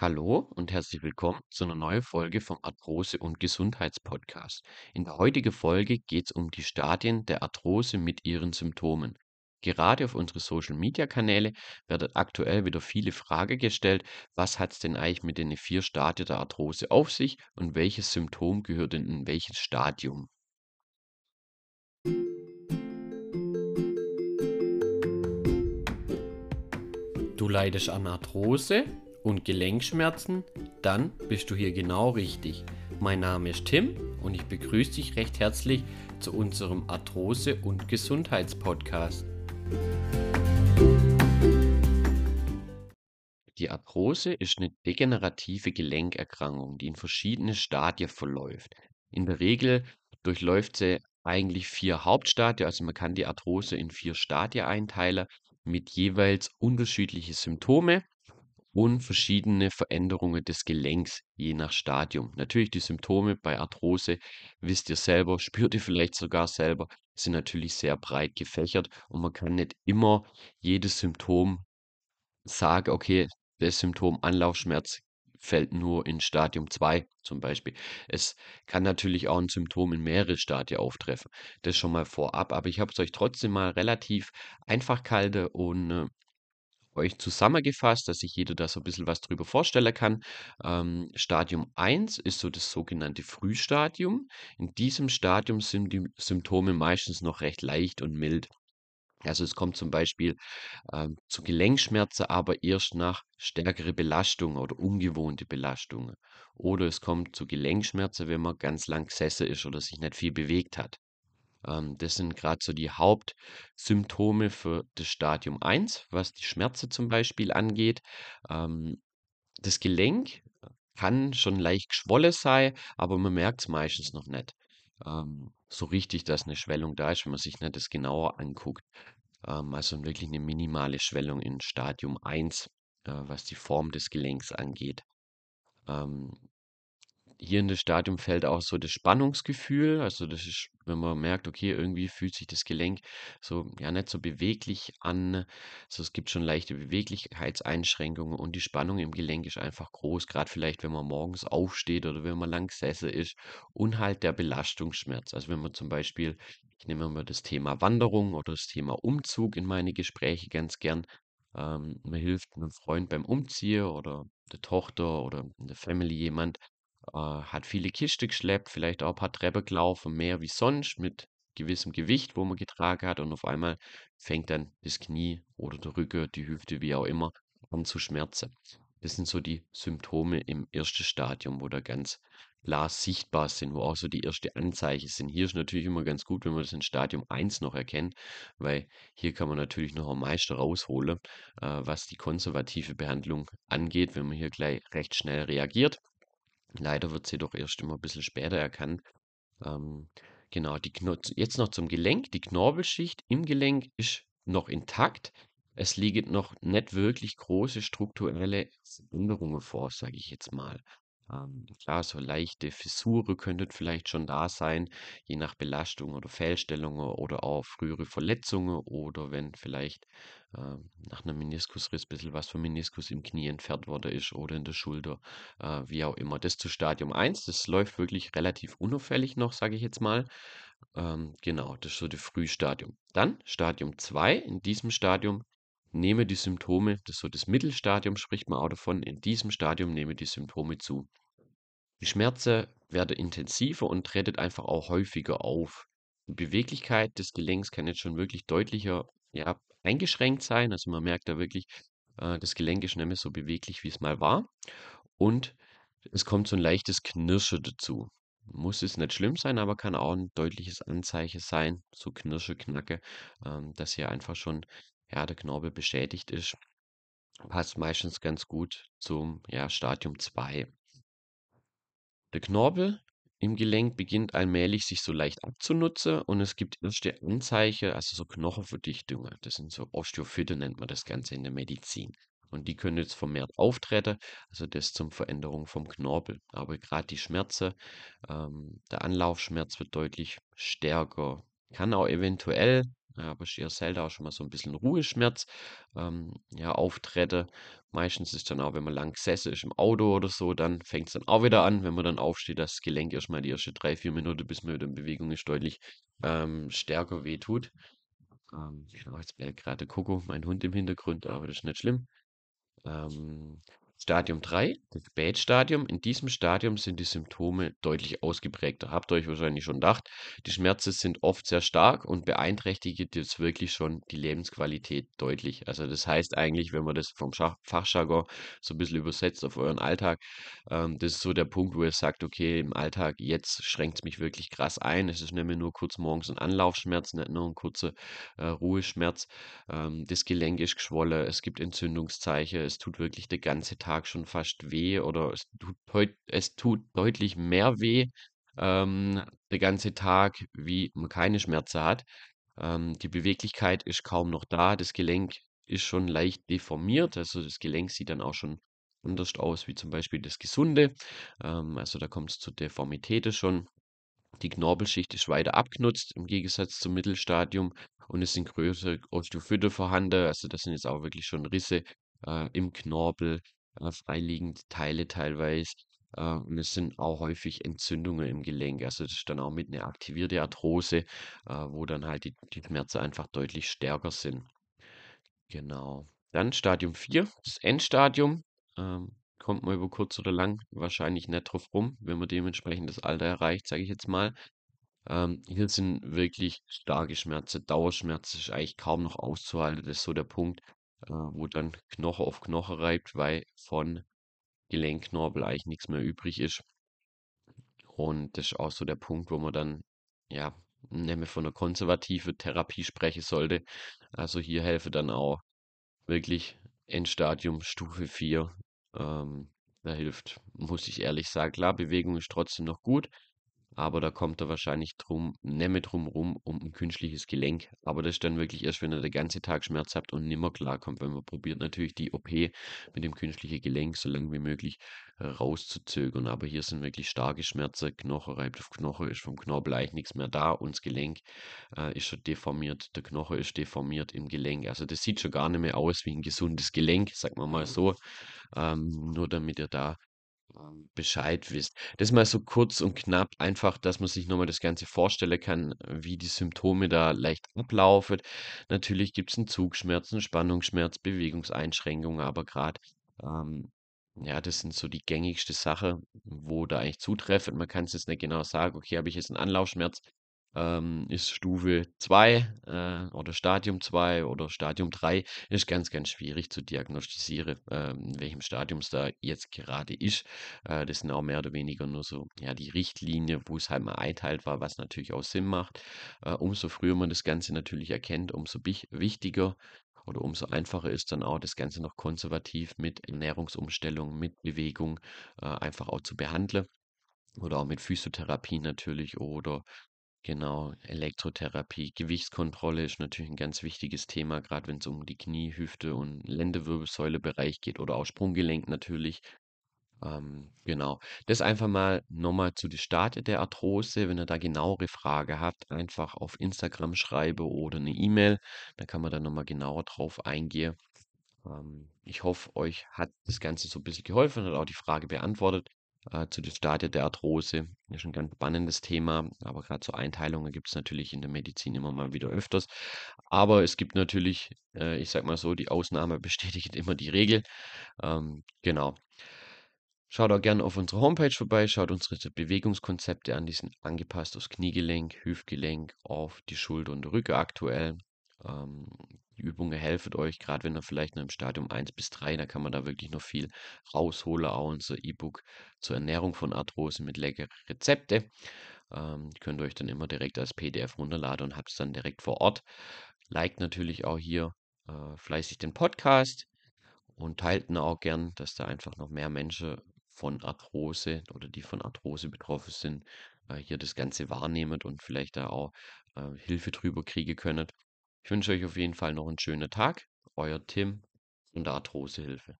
Hallo und herzlich willkommen zu einer neuen Folge vom Arthrose- und Gesundheitspodcast. In der heutigen Folge geht es um die Stadien der Arthrose mit ihren Symptomen. Gerade auf unsere Social-Media-Kanäle werden aktuell wieder viele Fragen gestellt, was hat es denn eigentlich mit den vier Stadien der Arthrose auf sich und welches Symptom gehört denn in welches Stadium? Du leidest an Arthrose und Gelenkschmerzen? Dann bist du hier genau richtig. Mein Name ist Tim und ich begrüße dich recht herzlich zu unserem Arthrose- und Gesundheitspodcast. Die Arthrose ist eine degenerative Gelenkerkrankung, die in verschiedene Stadien verläuft. In der Regel durchläuft sie eigentlich vier Hauptstadien, also man kann die Arthrose in vier Stadien einteilen mit jeweils unterschiedliche Symptome und verschiedene Veränderungen des Gelenks je nach Stadium. Natürlich die Symptome bei Arthrose wisst ihr selber, spürt ihr vielleicht sogar selber, sind natürlich sehr breit gefächert und man kann nicht immer jedes Symptom sagen, okay, das Symptom Anlaufschmerz fällt nur in Stadium 2 zum Beispiel. Es kann natürlich auch ein Symptom in mehrere Stadien auftreffen. Das schon mal vorab, aber ich habe es euch trotzdem mal relativ einfach gehalten und äh, euch zusammengefasst, dass sich jeder da so ein bisschen was drüber vorstellen kann. Ähm, Stadium 1 ist so das sogenannte Frühstadium. In diesem Stadium sind die Symptome meistens noch recht leicht und mild. Also es kommt zum Beispiel ähm, zu Gelenkschmerzen, aber erst nach stärkere Belastungen oder ungewohnte Belastungen. Oder es kommt zu Gelenkschmerzen, wenn man ganz lang gesessen ist oder sich nicht viel bewegt hat. Ähm, das sind gerade so die Hauptsymptome für das Stadium 1, was die Schmerzen zum Beispiel angeht. Ähm, das Gelenk kann schon leicht geschwollen sein, aber man merkt es meistens noch nicht. Ähm, so richtig, dass eine Schwellung da ist, wenn man sich nicht das genauer anguckt. Ähm, also wirklich eine minimale Schwellung in Stadium 1, äh, was die Form des Gelenks angeht. Ähm, hier in das Stadium fällt auch so das Spannungsgefühl. Also das ist, wenn man merkt, okay, irgendwie fühlt sich das Gelenk so, ja, nicht so beweglich an. Also es gibt schon leichte Beweglichkeitseinschränkungen und die Spannung im Gelenk ist einfach groß, gerade vielleicht, wenn man morgens aufsteht oder wenn man lang gesessen ist. Und halt der Belastungsschmerz. Also wenn man zum Beispiel, ich nehme mal das Thema Wanderung oder das Thema Umzug in meine Gespräche ganz gern. Ähm, man hilft einem Freund beim Umziehen oder der Tochter oder der Family jemand äh, hat viele Kisten geschleppt, vielleicht auch ein paar Treppen gelaufen, mehr wie sonst mit gewissem Gewicht, wo man getragen hat und auf einmal fängt dann das Knie oder der Rücken, die Hüfte, wie auch immer, an zu schmerzen. Das sind so die Symptome im ersten Stadium, wo da ganz klar sichtbar sind, wo auch so die ersten Anzeichen sind. Hier ist natürlich immer ganz gut, wenn man das in Stadium 1 noch erkennt, weil hier kann man natürlich noch am meisten rausholen, äh, was die konservative Behandlung angeht, wenn man hier gleich recht schnell reagiert. Leider wird sie doch erst immer ein bisschen später erkannt. Ähm, genau, die jetzt noch zum Gelenk. Die Knorpelschicht im Gelenk ist noch intakt. Es liegen noch nicht wirklich große strukturelle Veränderungen vor, sage ich jetzt mal. Ähm, klar, so leichte Fissure könnten vielleicht schon da sein, je nach Belastung oder Fehlstellungen oder auch frühere Verletzungen oder wenn vielleicht äh, nach einem Meniskusriss ein bisschen was vom Meniskus im Knie entfernt worden ist oder in der Schulter, äh, wie auch immer. Das zu Stadium 1, das läuft wirklich relativ unauffällig noch, sage ich jetzt mal. Ähm, genau, das ist so das Frühstadium. Dann Stadium 2, in diesem Stadium nehme die Symptome, das ist so das Mittelstadium, spricht man auch davon, in diesem Stadium nehme die Symptome zu. Die Schmerzen werden intensiver und treten einfach auch häufiger auf. Die Beweglichkeit des Gelenks kann jetzt schon wirklich deutlicher ja, eingeschränkt sein. Also man merkt da wirklich, äh, das Gelenk ist nicht mehr so beweglich, wie es mal war. Und es kommt so ein leichtes Knirschen dazu. Muss es nicht schlimm sein, aber kann auch ein deutliches Anzeichen sein, so Knirsche, Knacke, ähm, dass hier einfach schon ja, der Knorpel beschädigt ist. Passt meistens ganz gut zum ja, Stadium 2. Der Knorpel im Gelenk beginnt allmählich sich so leicht abzunutzen und es gibt erste Anzeichen, also so Knochenverdichtungen. Das sind so Osteophyte, nennt man das Ganze in der Medizin. Und die können jetzt vermehrt auftreten, also das zum Veränderung vom Knorpel. Aber gerade die Schmerzen, ähm, der Anlaufschmerz wird deutlich stärker. Kann auch eventuell ja, eher selten auch schon mal so ein bisschen Ruheschmerz, ähm, ja, auftrete. Meistens ist dann auch, wenn man lang gesessen ist im Auto oder so, dann fängt es dann auch wieder an, wenn man dann aufsteht, das Gelenk erstmal die erste drei, vier Minuten, bis man wieder in Bewegung ist, deutlich ähm, stärker wehtut. Ähm, genau, jetzt wäre gerade Coco, mein Hund im Hintergrund, aber das ist nicht schlimm. Ähm, Stadium 3, das Spätstadium. In diesem Stadium sind die Symptome deutlich ausgeprägter. Habt ihr euch wahrscheinlich schon gedacht. Die Schmerzen sind oft sehr stark und beeinträchtigen jetzt wirklich schon die Lebensqualität deutlich. Also das heißt eigentlich, wenn man das vom Fachjargon so ein bisschen übersetzt auf euren Alltag, ähm, das ist so der Punkt, wo ihr sagt, okay, im Alltag, jetzt schränkt es mich wirklich krass ein. Es ist nicht mehr nur kurz morgens ein Anlaufschmerz, nicht nur ein kurzer äh, Ruheschmerz. Ähm, das Gelenk ist geschwollen, es gibt Entzündungszeichen, es tut wirklich der ganze Tag schon fast weh oder es tut, es tut deutlich mehr weh ähm, der ganze Tag, wie man keine Schmerzen hat. Ähm, die Beweglichkeit ist kaum noch da, das Gelenk ist schon leicht deformiert, also das Gelenk sieht dann auch schon anders aus wie zum Beispiel das Gesunde. Ähm, also da kommt es zu Deformitäten schon. Die Knorpelschicht ist weiter abgenutzt im Gegensatz zum Mittelstadium und es sind größere Osteophyte vorhanden. Also das sind jetzt auch wirklich schon Risse äh, im Knorpel, äh, freiliegende Teile teilweise. Äh, und es sind auch häufig Entzündungen im Gelenk. Also das ist dann auch mit einer aktivierten Arthrose, äh, wo dann halt die, die Schmerzen einfach deutlich stärker sind. Genau. Dann Stadium 4, das Endstadium. Ähm, kommt man über kurz oder lang wahrscheinlich nicht drauf rum, wenn man dementsprechend das Alter erreicht, sage ich jetzt mal. Ähm, hier sind wirklich starke Schmerzen, Dauerschmerzen ist eigentlich kaum noch auszuhalten. Das ist so der Punkt, äh, wo dann Knoche auf Knoche reibt, weil von Gelenkknorpel eigentlich nichts mehr übrig ist. Und das ist auch so der Punkt, wo man dann, ja, nicht mehr von einer konservativen Therapie sprechen sollte. Also hier helfe dann auch wirklich Endstadium Stufe 4. Ähm, da hilft, muss ich ehrlich sagen, klar, Bewegung ist trotzdem noch gut, aber da kommt er wahrscheinlich drum, nicht mehr drum rum um ein künstliches Gelenk. Aber das ist dann wirklich erst, wenn ihr den ganzen Tag Schmerz habt und nimmer klarkommt, wenn man probiert natürlich die OP mit dem künstlichen Gelenk so lange wie möglich äh, rauszuzögern. Aber hier sind wirklich starke Schmerzen, Knochen reibt auf Knochen, ist vom Knorpel eigentlich nichts mehr da und das Gelenk äh, ist schon deformiert, der Knochen ist deformiert im Gelenk. Also das sieht schon gar nicht mehr aus wie ein gesundes Gelenk, sagen wir mal so. Ähm, nur damit ihr da Bescheid wisst. Das mal so kurz und knapp, einfach, dass man sich nochmal das Ganze vorstellen kann, wie die Symptome da leicht ablaufen. Natürlich gibt es einen Zugschmerz, einen Spannungsschmerz, Bewegungseinschränkungen, aber gerade, ähm, ja, das sind so die gängigste Sache, wo da eigentlich zutreffend. Man kann es jetzt nicht genau sagen, okay, habe ich jetzt einen Anlaufschmerz, ähm, ist Stufe 2 äh, oder Stadium 2 oder Stadium 3, ist ganz, ganz schwierig zu diagnostizieren, äh, in welchem Stadium es da jetzt gerade ist. Äh, das sind auch mehr oder weniger nur so, ja, die Richtlinie, wo es halt mal einteilt war, was natürlich auch Sinn macht. Äh, umso früher man das Ganze natürlich erkennt, umso wichtiger oder umso einfacher ist dann auch das Ganze noch konservativ mit Ernährungsumstellung, mit Bewegung äh, einfach auch zu behandeln. Oder auch mit Physiotherapie natürlich oder Genau, Elektrotherapie, Gewichtskontrolle ist natürlich ein ganz wichtiges Thema, gerade wenn es um die Knie, Hüfte und Lendenwirbelsäule-Bereich geht oder auch Sprunggelenk natürlich. Ähm, genau. Das einfach mal nochmal zu der Stadie der Arthrose. Wenn ihr da genauere Frage habt, einfach auf Instagram schreibe oder eine E-Mail. Da kann man dann nochmal genauer drauf eingehen. Ähm, ich hoffe, euch hat das Ganze so ein bisschen geholfen, hat auch die Frage beantwortet äh, zu den Stadien der Arthrose. Das ist ein ganz spannendes Thema, aber gerade so Einteilungen gibt es natürlich in der Medizin immer mal wieder öfters. Aber es gibt natürlich, äh, ich sag mal so, die Ausnahme bestätigt immer die Regel. Ähm, genau. Schaut auch gerne auf unserer Homepage vorbei, schaut unsere Bewegungskonzepte an, die sind angepasst aufs Kniegelenk, Hüftgelenk, auf die Schulter und Rücken aktuell. Ähm, Übungen helfen euch, gerade wenn ihr vielleicht noch im Stadium 1 bis 3, da kann man da wirklich noch viel rausholen. Auch unser E-Book zur Ernährung von Arthrose mit leckeren Rezepte. Ähm, könnt ihr euch dann immer direkt als PDF runterladen und habt es dann direkt vor Ort. Liked natürlich auch hier äh, fleißig den Podcast und teilt ihn auch gern, dass da einfach noch mehr Menschen von Arthrose oder die von Arthrose betroffen sind, äh, hier das Ganze wahrnehmen und vielleicht da auch äh, Hilfe drüber kriegen können. Ich wünsche euch auf jeden Fall noch einen schönen Tag. Euer Tim von der Arthrosehilfe.